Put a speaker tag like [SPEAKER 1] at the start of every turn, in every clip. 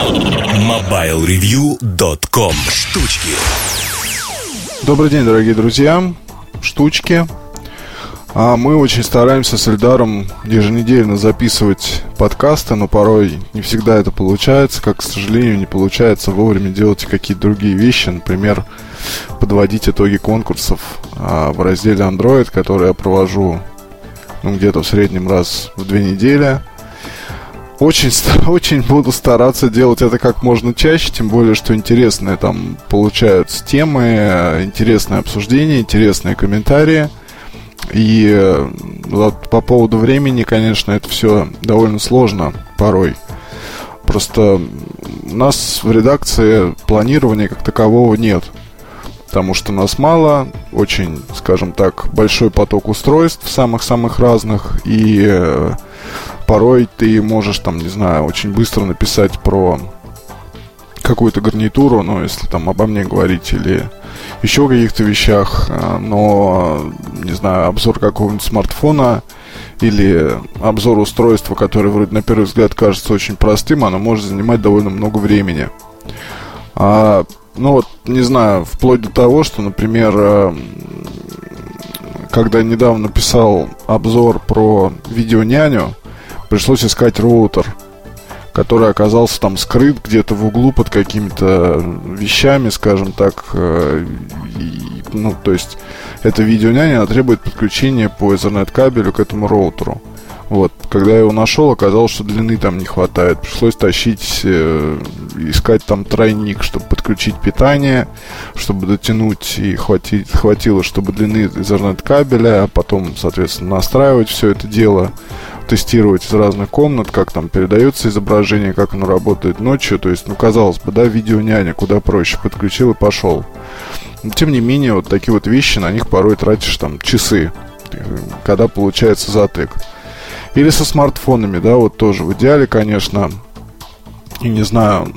[SPEAKER 1] MobileReview.com Штучки
[SPEAKER 2] Добрый день, дорогие друзья. Штучки. А мы очень стараемся с Эльдаром еженедельно записывать подкасты, но порой не всегда это получается, как, к сожалению, не получается вовремя делать какие-то другие вещи, например, подводить итоги конкурсов а, в разделе Android, который я провожу ну, где-то в среднем раз в две недели. Очень, очень буду стараться делать это как можно чаще, тем более, что интересные там получаются темы, интересные обсуждения, интересные комментарии. И э, вот по поводу времени, конечно, это все довольно сложно порой. Просто у нас в редакции планирования как такового нет. Потому что нас мало, очень, скажем так, большой поток устройств самых-самых разных. И э, порой ты можешь там, не знаю, очень быстро написать про какую-то гарнитуру, ну, если там обо мне говорить, или еще о каких-то вещах, а, но, не знаю, обзор какого-нибудь смартфона или обзор устройства, которое вроде на первый взгляд кажется очень простым, оно может занимать довольно много времени. А, ну вот, не знаю, вплоть до того, что, например, а, когда недавно писал обзор про видеоняню, пришлось искать роутер, который оказался там скрыт где-то в углу под какими-то вещами, скажем так. Э, и, ну, то есть, эта видеоняня она требует подключения по Ethernet кабелю к этому роутеру. Вот, когда я его нашел, оказалось, что длины там не хватает. Пришлось тащить, э, искать там тройник, чтобы подключить питание, чтобы дотянуть и хватить, хватило, чтобы длины Ethernet кабеля, а потом, соответственно, настраивать все это дело тестировать из разных комнат, как там передается изображение, как оно работает ночью. То есть, ну, казалось бы, да, видео няня куда проще. Подключил и пошел. Но, тем не менее, вот такие вот вещи, на них порой тратишь там часы, когда получается затык. Или со смартфонами, да, вот тоже в идеале, конечно, и не знаю,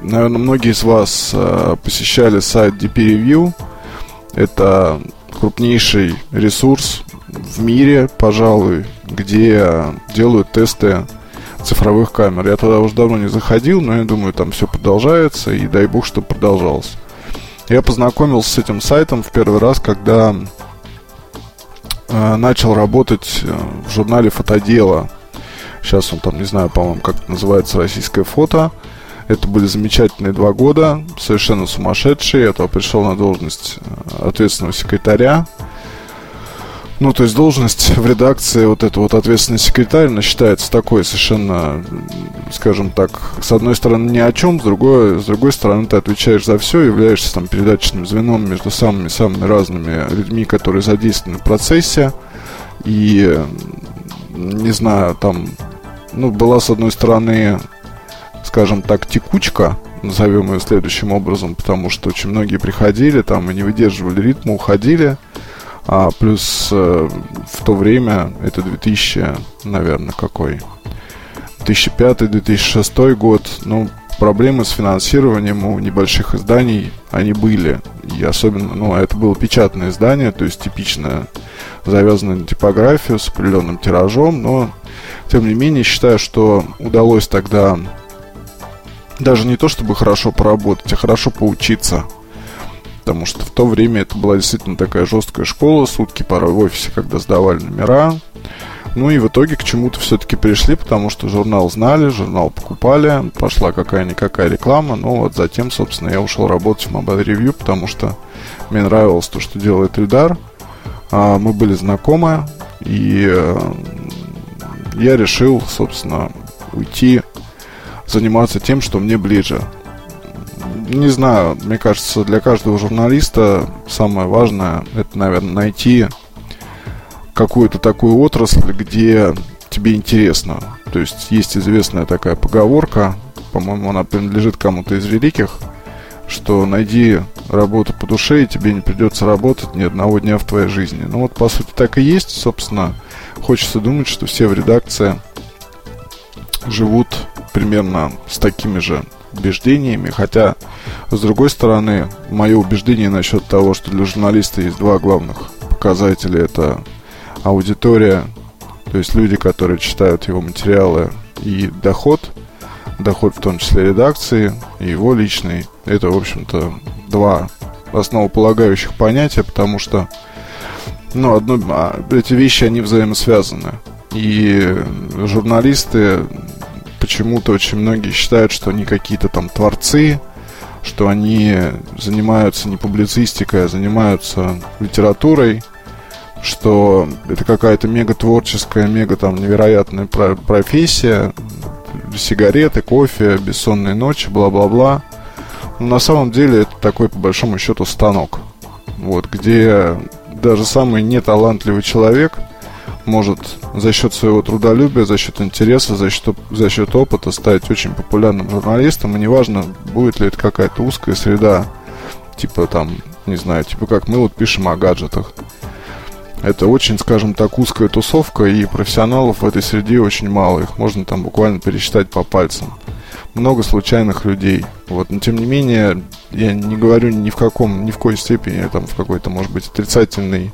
[SPEAKER 2] наверное, многие из вас э, посещали сайт DP Review. Это крупнейший ресурс в мире, пожалуй, где делают тесты цифровых камер. Я туда уже давно не заходил, но я думаю, там все продолжается, и дай бог, чтобы продолжалось. Я познакомился с этим сайтом в первый раз, когда э, начал работать э, в журнале «Фотодело». Сейчас он там, не знаю, по-моему, как это называется, «Российское фото». Это были замечательные два года, совершенно сумасшедшие. Я туда пришел на должность э, ответственного секретаря. Ну, то есть должность в редакции, вот это вот ответственный секретарь, она считается такой совершенно, скажем так, с одной стороны ни о чем, с другой, с другой стороны ты отвечаешь за все, являешься там передаточным звеном между самыми-самыми разными людьми, которые задействованы в процессе. И, не знаю, там, ну, была с одной стороны, скажем так, текучка, назовем ее следующим образом, потому что очень многие приходили там и не выдерживали ритма, уходили. А плюс э, в то время, это 2000, наверное, какой? 2005-2006 год, ну, проблемы с финансированием у небольших изданий, они были. И особенно, ну, это было печатное издание, то есть типичное, завязанное на типографию с определенным тиражом, но, тем не менее, считаю, что удалось тогда даже не то, чтобы хорошо поработать, а хорошо поучиться – потому что в то время это была действительно такая жесткая школа, сутки порой в офисе, когда сдавали номера. Ну и в итоге к чему-то все-таки пришли, потому что журнал знали, журнал покупали, пошла какая-никакая реклама, но вот затем, собственно, я ушел работать в Mobile Review, потому что мне нравилось то, что делает Ильдар. А, мы были знакомы, и э, я решил, собственно, уйти заниматься тем, что мне ближе не знаю, мне кажется, для каждого журналиста самое важное это, наверное, найти какую-то такую отрасль, где тебе интересно. То есть есть известная такая поговорка, по-моему, она принадлежит кому-то из великих, что найди работу по душе, и тебе не придется работать ни одного дня в твоей жизни. Ну вот, по сути, так и есть. Собственно, хочется думать, что все в редакции живут примерно с такими же убеждениями, хотя, с другой стороны, мое убеждение насчет того, что для журналиста есть два главных показателя, это аудитория, то есть люди, которые читают его материалы, и доход, доход в том числе редакции и его личный. Это, в общем-то, два основополагающих понятия, потому что ну, одно, а, эти вещи, они взаимосвязаны. И журналисты почему-то очень многие считают, что они какие-то там творцы, что они занимаются не публицистикой, а занимаются литературой, что это какая-то мега творческая, мега там невероятная профессия, сигареты, кофе, бессонные ночи, бла-бла-бла. Но на самом деле это такой, по большому счету, станок. Вот, где даже самый неталантливый человек может за счет своего трудолюбия, за счет интереса, за счет, за счет опыта стать очень популярным журналистом. И неважно, будет ли это какая-то узкая среда, типа там, не знаю, типа как мы вот пишем о гаджетах. Это очень, скажем так, узкая тусовка, и профессионалов в этой среде очень мало. Их можно там буквально пересчитать по пальцам. Много случайных людей. Вот. Но тем не менее, я не говорю ни в каком, ни в какой степени, там, в какой-то, может быть, отрицательный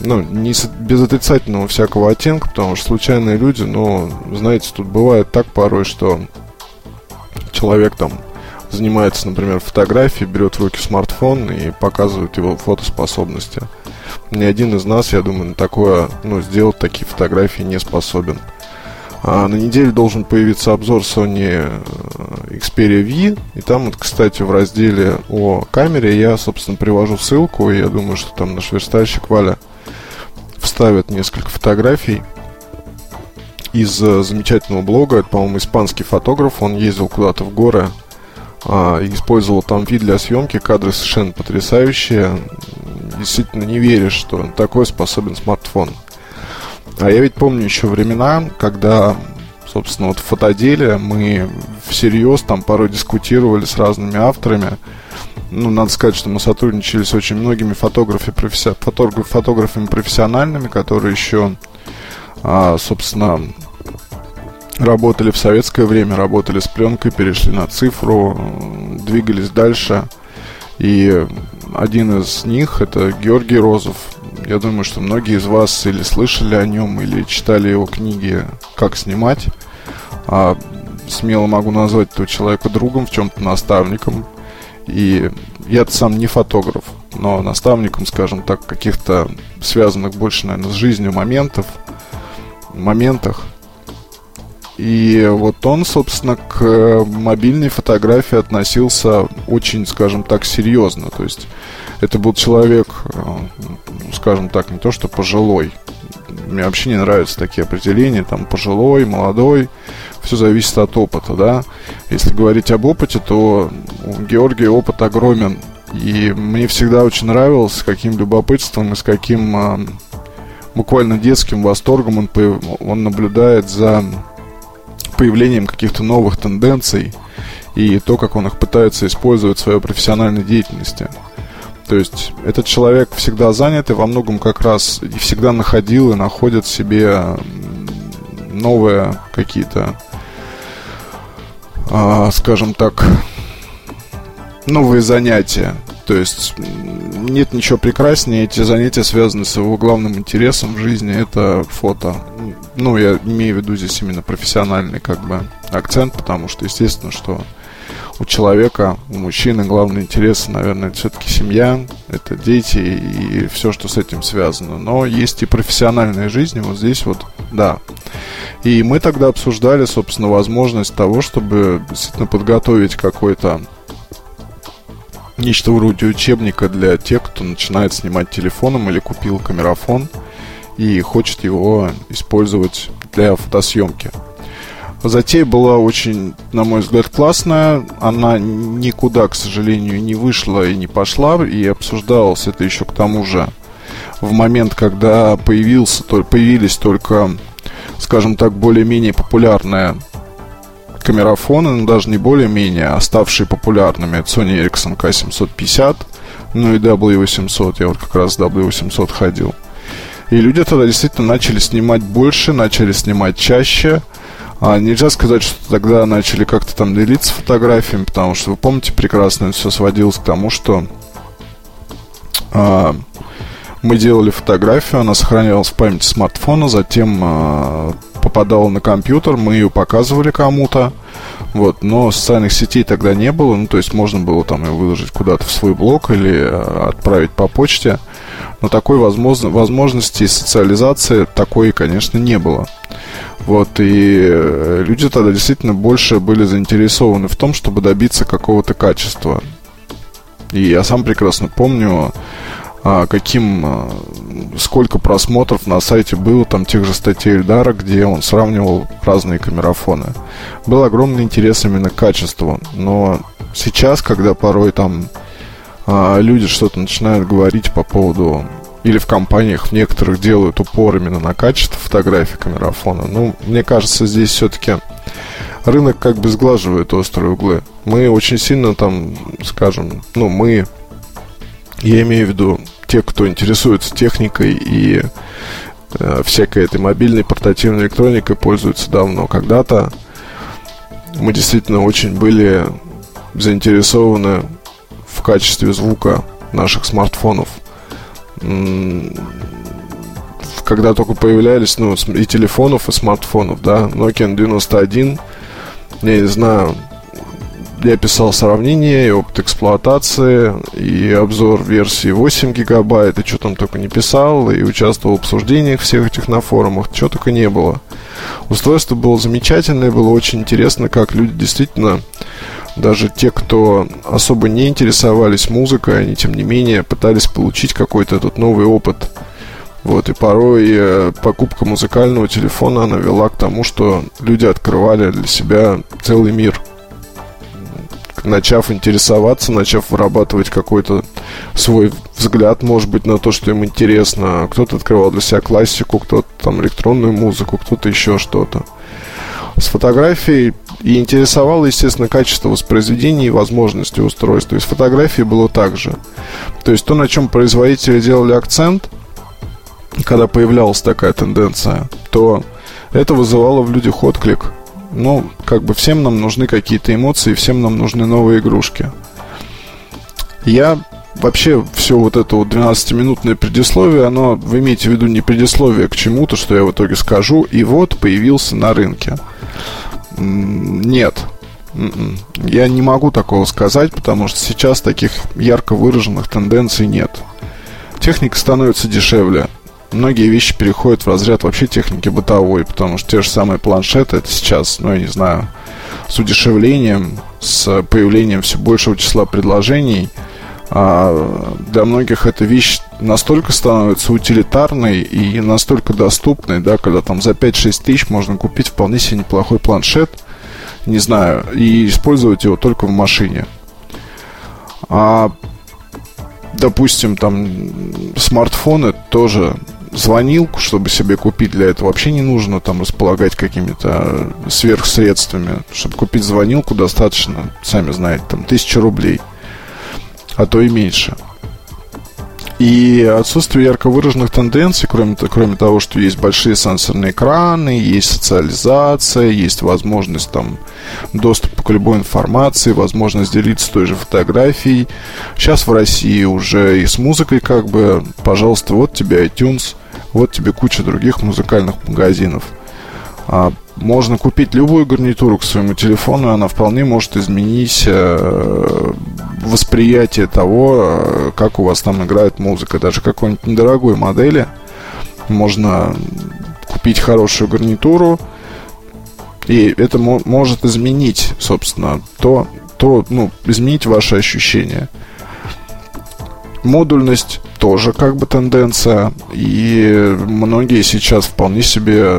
[SPEAKER 2] ну, не с, без отрицательного всякого оттенка, потому что случайные люди, ну, знаете, тут бывает так порой, что человек там занимается, например, фотографией, берет в руки смартфон и показывает его фотоспособности ни один из нас, я думаю, на такое, ну, сделать такие фотографии не способен. А на неделе должен появиться обзор Sony э, Xperia V. И там, вот, кстати, в разделе о камере я, собственно, привожу ссылку. И я думаю, что там наш верстальщик Валя вставит несколько фотографий из э, замечательного блога. Это, по-моему, испанский фотограф. Он ездил куда-то в горы, а, использовал там вид для съемки. Кадры совершенно потрясающие действительно не веришь, что такой способен смартфон. А я ведь помню еще времена, когда, собственно, вот в фотоделе мы всерьез там порой дискутировали с разными авторами. Ну, надо сказать, что мы сотрудничали с очень многими фотографи, професси... фотограф... фотографами профессиональными, которые еще, а, собственно, работали в советское время, работали с пленкой, перешли на цифру, двигались дальше. И один из них это Георгий Розов. Я думаю, что многие из вас или слышали о нем, или читали его книги «Как снимать». А смело могу назвать этого человека другом, в чем-то наставником. И я сам не фотограф, но наставником, скажем так, каких-то связанных больше, наверное, с жизнью моментов, моментах – и вот он, собственно, к мобильной фотографии относился очень, скажем так, серьезно. То есть это был человек, э, скажем так, не то что пожилой. Мне вообще не нравятся такие определения, там пожилой, молодой. Все зависит от опыта, да. Если говорить об опыте, то у Георгия опыт огромен. И мне всегда очень нравилось, с каким любопытством и с каким э, буквально детским восторгом он, он наблюдает за появлением каких-то новых тенденций и то, как он их пытается использовать в своей профессиональной деятельности. То есть этот человек всегда занят и во многом как раз и всегда находил и находит себе новые какие-то, а, скажем так, новые занятия. То есть нет ничего прекраснее. Эти занятия связаны с его главным интересом в жизни. Это фото. Ну, я имею в виду здесь именно профессиональный как бы акцент, потому что, естественно, что у человека, у мужчины главный интерес, наверное, все-таки семья, это дети и все, что с этим связано. Но есть и профессиональная жизнь, вот здесь вот, да. И мы тогда обсуждали, собственно, возможность того, чтобы действительно подготовить какой-то нечто вроде учебника для тех, кто начинает снимать телефоном или купил камерафон и хочет его использовать для фотосъемки. Затея была очень, на мой взгляд, классная. Она никуда, к сожалению, не вышла и не пошла. И обсуждалось это еще к тому же в момент, когда появился, появились только, скажем так, более-менее популярная камерафоны, но даже не более-менее, оставшие популярными. Это Sony Ericsson K750, ну и W800. Я вот как раз с W800 ходил. И люди тогда действительно начали снимать больше, начали снимать чаще. А нельзя сказать, что тогда начали как-то там делиться фотографиями, потому что вы помните прекрасно, все сводилось к тому, что а, мы делали фотографию, она сохранялась в памяти смартфона, затем а, попадала на компьютер, мы ее показывали кому-то. Вот, но социальных сетей тогда не было, ну, то есть можно было там его выложить куда-то в свой блог или э, отправить по почте, но такой возможно, возможности социализации такой, конечно, не было. Вот, и э, люди тогда действительно больше были заинтересованы в том, чтобы добиться какого-то качества. И я сам прекрасно помню, а, каким, а, сколько просмотров на сайте было там тех же статей Эльдара, где он сравнивал разные камерафоны. Был огромный интерес именно к качеству, но сейчас, когда порой там а, люди что-то начинают говорить по поводу или в компаниях в некоторых делают упор именно на качество фотографий камерафона. Ну, мне кажется, здесь все-таки рынок как бы сглаживает острые углы. Мы очень сильно там, скажем, ну, мы, я имею в виду те, кто интересуется техникой и э, всякой этой мобильной портативной электроникой пользуются давно. Когда-то мы действительно очень были заинтересованы в качестве звука наших смартфонов. Когда только появлялись, ну, и телефонов, и смартфонов, да, Nokia 91, я не знаю, я писал сравнение и опыт эксплуатации, и обзор версии 8 гигабайт, и что там только не писал, и участвовал в обсуждениях всех этих на форумах, чего только не было. Устройство было замечательное, было очень интересно, как люди действительно, даже те, кто особо не интересовались музыкой, они тем не менее пытались получить какой-то этот новый опыт. Вот, и порой э, покупка музыкального телефона, она вела к тому, что люди открывали для себя целый мир – начав интересоваться, начав вырабатывать какой-то свой взгляд, может быть, на то, что им интересно. Кто-то открывал для себя классику, кто-то там электронную музыку, кто-то еще что-то. С фотографией и интересовало, естественно, качество воспроизведения и возможности устройства. И с фотографией было так же. То есть то, на чем производители делали акцент, когда появлялась такая тенденция, то это вызывало в людях отклик – ну, как бы всем нам нужны какие-то эмоции, всем нам нужны новые игрушки. Я вообще все вот это вот 12-минутное предисловие, оно, вы имеете в виду не предисловие к чему-то, что я в итоге скажу, и вот появился на рынке. Нет. М-м. Я не могу такого сказать, потому что сейчас таких ярко выраженных тенденций нет. Техника становится дешевле многие вещи переходят в разряд вообще техники бытовой, потому что те же самые планшеты, это сейчас, ну, я не знаю, с удешевлением, с появлением все большего числа предложений, для многих эта вещь настолько становится утилитарной и настолько доступной, да, когда там за 5-6 тысяч можно купить вполне себе неплохой планшет, не знаю, и использовать его только в машине. А допустим, там смартфоны тоже звонилку, чтобы себе купить для этого, вообще не нужно там располагать какими-то сверхсредствами. Чтобы купить звонилку, достаточно, сами знаете, там тысяча рублей, а то и меньше. И отсутствие ярко выраженных тенденций, кроме, кроме того, что есть большие сенсорные экраны, есть социализация, есть возможность там доступа к любой информации, возможность делиться той же фотографией. Сейчас в России уже и с музыкой как бы, пожалуйста, вот тебе iTunes, вот тебе куча других музыкальных магазинов. А, можно купить любую гарнитуру к своему телефону, и она вполне может изменить э, восприятие того, э, как у вас там играет музыка. Даже какой-нибудь недорогой модели можно купить хорошую гарнитуру, и это может изменить, собственно, то, то ну, изменить ваши ощущения. Модульность тоже как бы тенденция. И многие сейчас вполне себе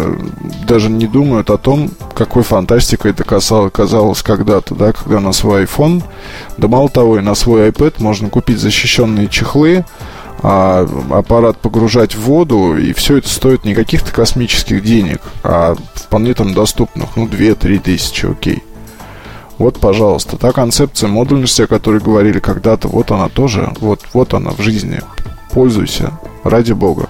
[SPEAKER 2] даже не думают о том, какой фантастикой это касалось, казалось когда-то, да, когда на свой iPhone, да мало того, и на свой iPad можно купить защищенные чехлы, а аппарат погружать в воду, и все это стоит не каких-то космических денег, а вполне там доступных, ну, 2-3 тысячи, окей. Вот, пожалуйста, та концепция модульности, о которой говорили когда-то, вот она тоже, вот, вот она в жизни. Пользуйся, ради бога.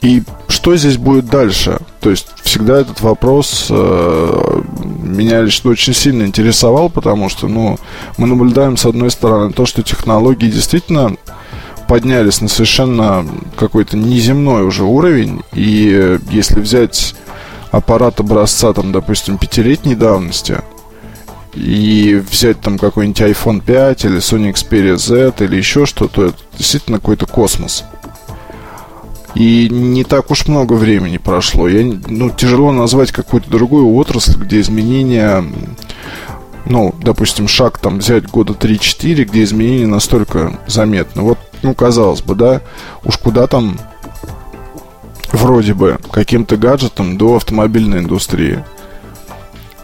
[SPEAKER 2] И что здесь будет дальше? То есть всегда этот вопрос э, меня лично очень сильно интересовал, потому что, ну, мы наблюдаем с одной стороны то, что технологии действительно поднялись на совершенно какой-то неземной уже уровень. И если взять аппарат образца, там, допустим, пятилетней давности и взять там какой-нибудь iPhone 5 или Sony Xperia Z или еще что-то, это действительно какой-то космос. И не так уж много времени прошло. Я, ну, тяжело назвать какую-то другую отрасль, где изменения, ну, допустим, шаг там взять года 3-4, где изменения настолько заметны. Вот, ну, казалось бы, да, уж куда там вроде бы каким-то гаджетом до автомобильной индустрии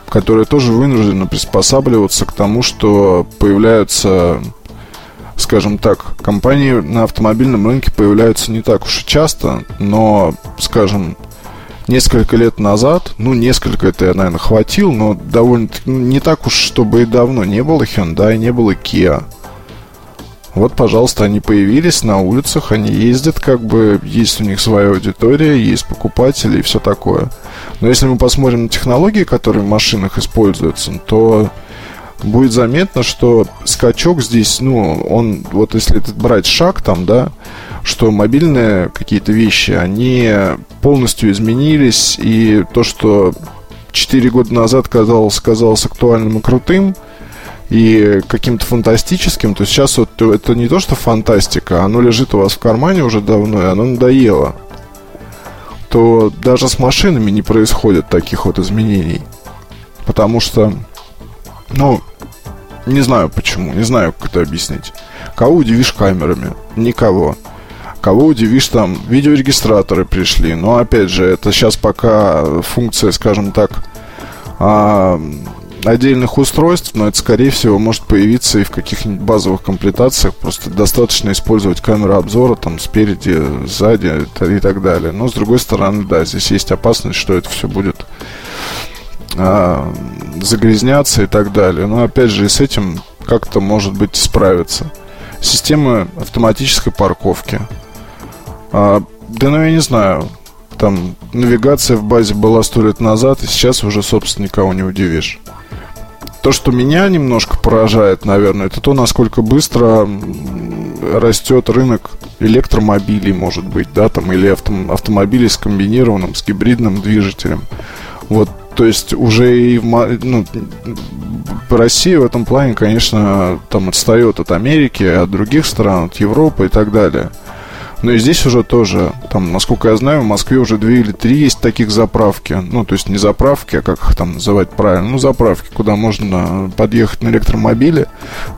[SPEAKER 2] которая тоже вынуждена приспосабливаться к тому, что появляются скажем так, компании на автомобильном рынке появляются не так уж и часто, но, скажем, несколько лет назад, ну, несколько это я, наверное, хватил, но довольно ну, не так уж, чтобы и давно не было Hyundai, не было Kia. Вот, пожалуйста, они появились на улицах, они ездят, как бы, есть у них своя аудитория, есть покупатели и все такое. Но если мы посмотрим на технологии, которые в машинах используются, то будет заметно, что скачок здесь, ну, он, вот если брать шаг там, да, что мобильные какие-то вещи, они полностью изменились, и то, что 4 года назад казалось, казалось актуальным и крутым, и каким-то фантастическим, то сейчас вот это не то, что фантастика, оно лежит у вас в кармане уже давно, и оно надоело. То даже с машинами не происходит таких вот изменений. Потому что, ну, не знаю почему, не знаю, как это объяснить. Кого удивишь камерами? Никого. Кого удивишь, там, видеорегистраторы пришли. Но, опять же, это сейчас пока функция, скажем так, а, отдельных устройств, но это, скорее всего, может появиться и в каких-нибудь базовых комплектациях. Просто достаточно использовать камеру обзора там спереди, сзади и так далее. Но, с другой стороны, да, здесь есть опасность, что это все будет а, загрязняться и так далее. Но опять же, и с этим как-то может быть справиться. Система автоматической парковки. А, да ну я не знаю. Там навигация в базе была сто лет назад, и сейчас уже, собственно, никого не удивишь. То, что меня немножко поражает, наверное, это то, насколько быстро растет рынок электромобилей, может быть, да, там, или автом, автомобилей с комбинированным, с гибридным движителем. Вот то есть уже и в, ну, Россия в этом плане, конечно, там отстает от Америки, от других стран, от Европы и так далее. Но и здесь уже тоже, там, насколько я знаю, в Москве уже две или три есть таких заправки. Ну, то есть не заправки, а как их там называть правильно? Ну, заправки, куда можно подъехать на электромобиле,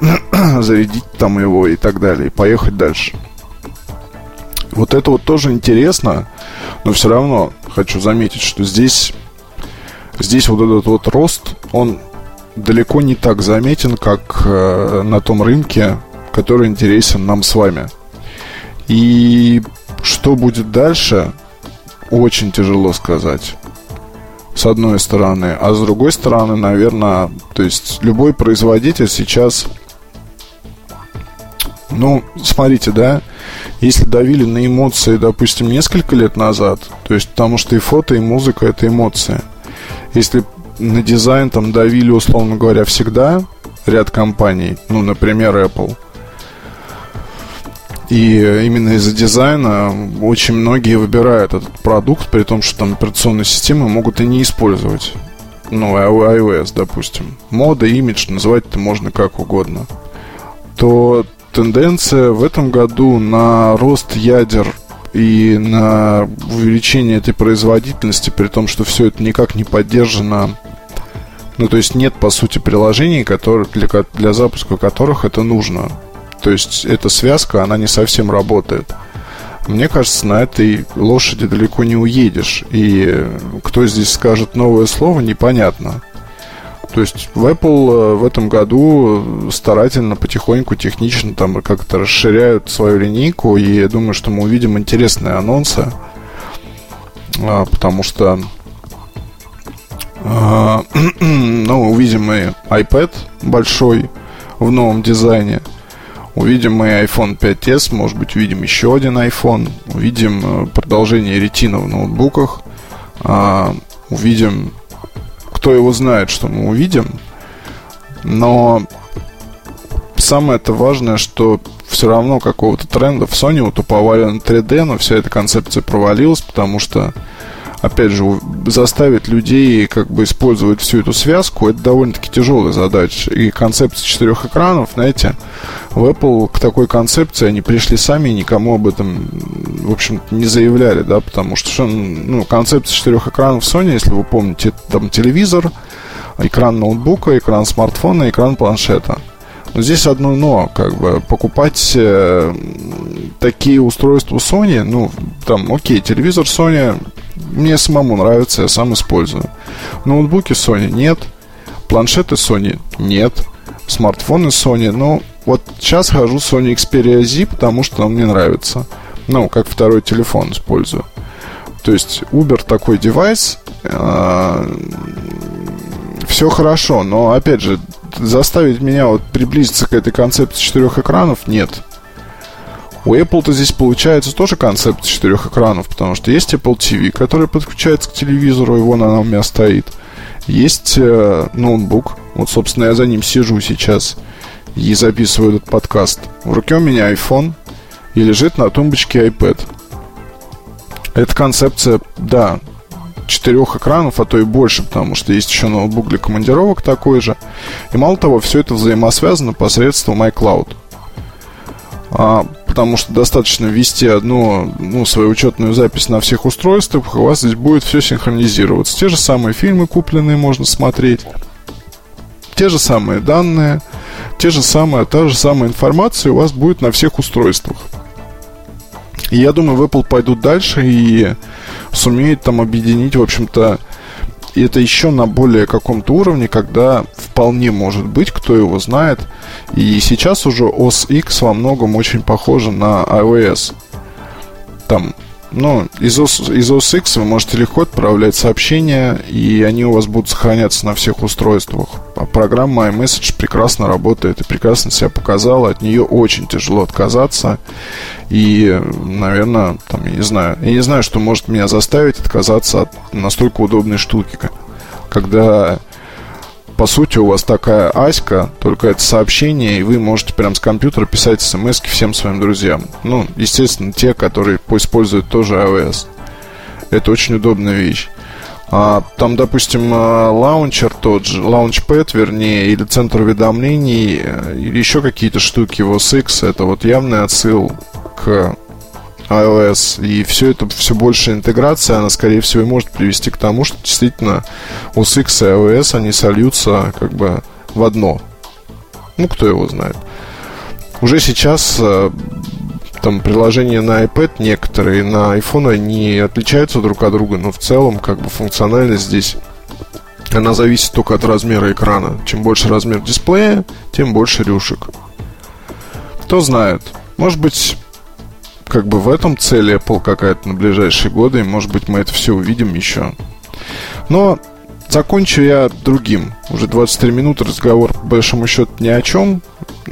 [SPEAKER 2] зарядить там его и так далее, и поехать дальше. Вот это вот тоже интересно, но все равно хочу заметить, что здесь здесь вот этот вот рост, он далеко не так заметен, как э, на том рынке, который интересен нам с вами. И что будет дальше, очень тяжело сказать. С одной стороны. А с другой стороны, наверное, то есть любой производитель сейчас... Ну, смотрите, да, если давили на эмоции, допустим, несколько лет назад, то есть потому что и фото, и музыка это эмоции – если на дизайн там давили, условно говоря, всегда ряд компаний, ну, например, Apple, и именно из-за дизайна очень многие выбирают этот продукт, при том, что там операционные системы могут и не использовать. Ну, iOS, допустим. Мода, имидж, называть это можно как угодно. То тенденция в этом году на рост ядер и на увеличение этой производительности, при том, что все это никак не поддержано. Ну, то есть нет, по сути, приложений, которые, для, для запуска которых это нужно. То есть эта связка, она не совсем работает. Мне кажется, на этой лошади далеко не уедешь. И кто здесь скажет новое слово, непонятно. То есть Apple э, в этом году старательно, потихоньку, технично там как-то расширяют свою линейку, и я думаю, что мы увидим интересные анонсы, а, потому что а, ну, увидим мы iPad большой в новом дизайне, увидим мы iPhone 5s, может быть, увидим еще один iPhone, увидим э, продолжение ретина в ноутбуках, а, увидим кто его знает, что мы увидим. Но самое это важное, что все равно какого-то тренда в Sony утуповали на 3D, но вся эта концепция провалилась, потому что опять же, заставить людей как бы использовать всю эту связку, это довольно-таки тяжелая задача. И концепция четырех экранов, знаете, в Apple к такой концепции они пришли сами и никому об этом, в общем не заявляли, да, потому что ну, концепция четырех экранов Sony, если вы помните, там телевизор, экран ноутбука, экран смартфона, экран планшета. Но здесь одно но, как бы, покупать э, такие устройства Sony, ну, там, окей, телевизор Sony мне самому нравится, я сам использую. Ноутбуки Sony нет, планшеты Sony нет, смартфоны Sony, ну, вот сейчас хожу Sony Xperia Z, потому что он мне нравится. Ну, как второй телефон использую. То есть Uber такой девайс, э, все хорошо, но опять же, заставить меня вот приблизиться к этой концепции четырех экранов нет. У Apple-то здесь получается тоже концепция четырех экранов, потому что есть Apple TV, который подключается к телевизору, и вон она у меня стоит. Есть э, ноутбук, вот, собственно, я за ним сижу сейчас и записываю этот подкаст. В руке у меня iPhone и лежит на тумбочке iPad. Эта концепция, да, четырех экранов, а то и больше, потому что есть еще ноутбук для командировок такой же. И мало того, все это взаимосвязано посредством iCloud. А, потому что достаточно ввести одну ну, свою учетную запись на всех устройствах, у вас здесь будет все синхронизироваться. Те же самые фильмы купленные можно смотреть, те же самые данные, те же самые, та же самая информация у вас будет на всех устройствах. И я думаю, в Apple пойдут дальше и сумеют там объединить, в общем-то, и это еще на более каком-то уровне, когда вполне может быть, кто его знает. И сейчас уже OS X во многом очень похоже на iOS. Там ну, из OS, из OS X вы можете легко отправлять сообщения, и они у вас будут сохраняться на всех устройствах. А программа iMessage прекрасно работает и прекрасно себя показала. От нее очень тяжело отказаться. И, наверное, там, я не знаю, я не знаю, что может меня заставить отказаться от настолько удобной штуки, когда по сути, у вас такая аська, только это сообщение, и вы можете прям с компьютера писать смс всем своим друзьям. Ну, естественно, те, которые используют тоже iOS. Это очень удобная вещь. А, там, допустим, а, лаунчер тот же, лаунчпэд, вернее, или центр уведомлений, э, или еще какие-то штуки в OS X, это вот явный отсыл к iOS. И все это, все больше интеграция, она, скорее всего, и может привести к тому, что действительно OS X и iOS, они сольются как бы в одно. Ну, кто его знает. Уже сейчас э, там приложения на iPad некоторые, на iPhone они отличаются друг от друга, но в целом как бы функциональность здесь она зависит только от размера экрана. Чем больше размер дисплея, тем больше рюшек. Кто знает. Может быть, как бы в этом цели Apple какая-то на ближайшие годы, и может быть мы это все увидим еще. Но закончу я другим. Уже 23 минуты разговор по большому счету ни о чем.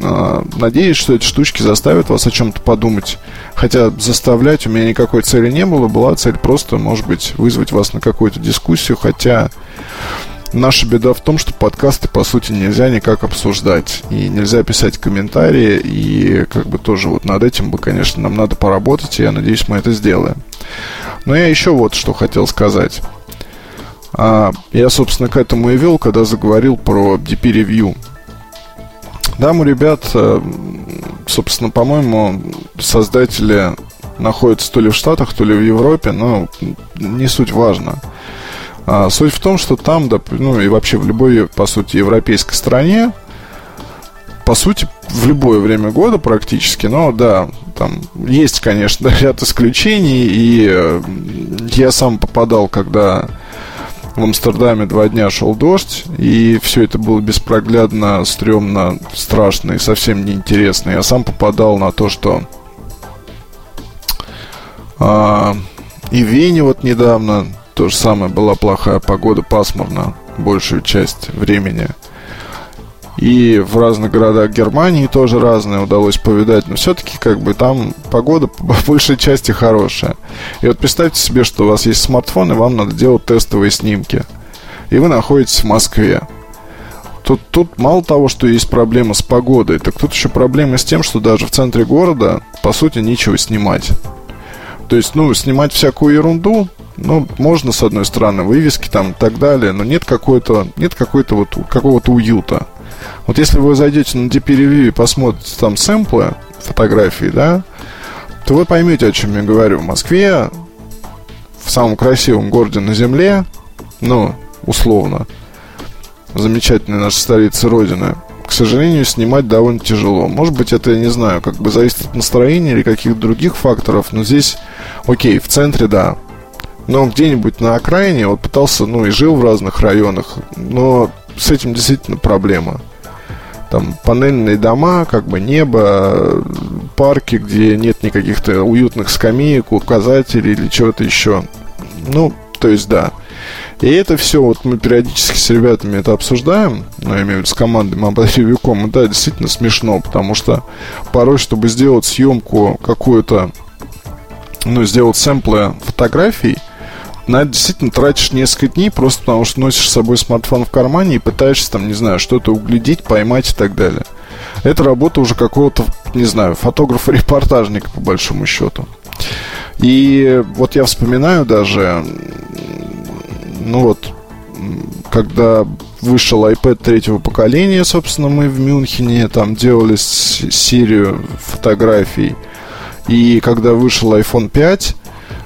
[SPEAKER 2] А, надеюсь, что эти штучки заставят вас о чем-то подумать. Хотя заставлять у меня никакой цели не было. Была цель просто, может быть, вызвать вас на какую-то дискуссию. Хотя Наша беда в том, что подкасты, по сути, нельзя никак обсуждать. И нельзя писать комментарии. И как бы тоже вот над этим бы, конечно, нам надо поработать. И я надеюсь, мы это сделаем. Но я еще вот что хотел сказать. А, я, собственно, к этому и вел, когда заговорил про DP-ревью. Там у ребят, э, собственно, по-моему, создатели находятся то ли в Штатах, то ли в Европе, но не суть важно. А, суть в том, что там, да, ну и вообще в любой, по сути, европейской стране, по сути, в любое время года практически, но да, там есть, конечно, ряд исключений, и э, я сам попадал, когда в Амстердаме два дня шел дождь, и все это было беспроглядно, стрёмно, страшно и совсем неинтересно. Я сам попадал на то, что а, и в Вене вот недавно то же самое, была плохая погода, пасмурно большую часть времени. И в разных городах Германии тоже разные удалось повидать, но все-таки как бы там погода по большей части хорошая. И вот представьте себе, что у вас есть смартфон, и вам надо делать тестовые снимки. И вы находитесь в Москве. Тут, тут мало того, что есть проблема с погодой, так тут еще проблема с тем, что даже в центре города, по сути, нечего снимать. То есть, ну, снимать всякую ерунду, Ну, можно, с одной стороны, вывески там и так далее, но нет какой-то, нет какой-то вот какого-то уюта. Вот если вы зайдете на DP Review и посмотрите там сэмплы, фотографии, да, то вы поймете, о чем я говорю. В Москве, в самом красивом городе на Земле, ну, условно, замечательная наша столица Родины, к сожалению, снимать довольно тяжело. Может быть, это, я не знаю, как бы зависит от настроения или каких-то других факторов, но здесь, окей, в центре, да. Но где-нибудь на окраине, вот пытался, ну, и жил в разных районах, но с этим действительно проблема. Там панельные дома, как бы небо, парки, где нет никаких-то уютных скамеек, указателей или чего-то еще. Ну, то есть, да. И это все, вот мы периодически с ребятами это обсуждаем, ну, я имею в виду с командой Mobile.com, и да, действительно смешно, потому что порой, чтобы сделать съемку какую-то, ну, сделать сэмплы фотографий, на это действительно тратишь несколько дней, просто потому что носишь с собой смартфон в кармане и пытаешься там, не знаю, что-то углядеть, поймать и так далее. Это работа уже какого-то, не знаю, фотографа-репортажника, по большому счету. И вот я вспоминаю даже ну вот, когда вышел iPad третьего поколения, собственно, мы в Мюнхене там делали серию фотографий. И когда вышел iPhone 5,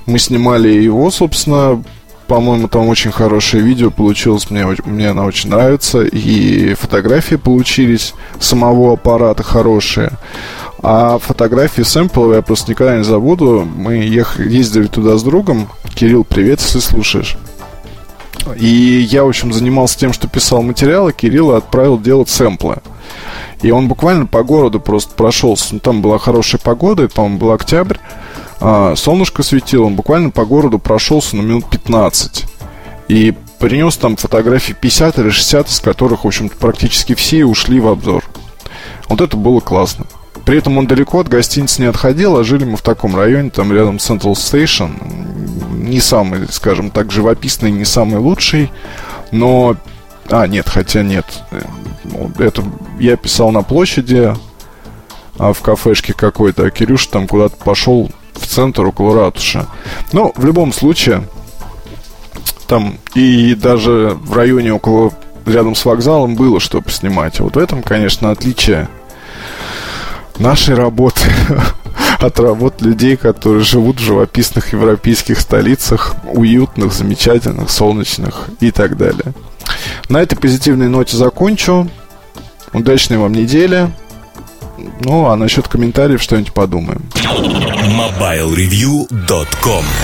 [SPEAKER 2] мы снимали его, собственно, по-моему, там очень хорошее видео получилось, мне, мне она очень нравится, и фотографии получились самого аппарата хорошие. А фотографии сэмпловые я просто никогда не забуду. Мы ехали, ездили туда с другом. Кирилл, привет, если слушаешь. И я, в общем, занимался тем, что писал материалы, Кирилла отправил делать сэмплы. И он буквально по городу просто прошелся. Ну, там была хорошая погода, это, по-моему, был октябрь. А, солнышко светило, он буквально по городу прошелся на минут 15. И принес там фотографии 50 или 60, из которых, в общем-то, практически все ушли в обзор. Вот это было классно. При этом он далеко от гостиницы не отходил, а жили мы в таком районе, там рядом Central Station. Не самый, скажем так, живописный, не самый лучший, но... А, нет, хотя нет. Это я писал на площади, а в кафешке какой-то, а Кирюш там куда-то пошел в центр около ратуши. Но в любом случае, там и даже в районе около рядом с вокзалом было что поснимать. Вот в этом, конечно, отличие нашей работы от работ людей, которые живут в живописных европейских столицах, уютных, замечательных, солнечных и так далее. На этой позитивной ноте закончу. Удачной вам недели. Ну, а насчет комментариев что-нибудь подумаем.
[SPEAKER 1] MobileReview.com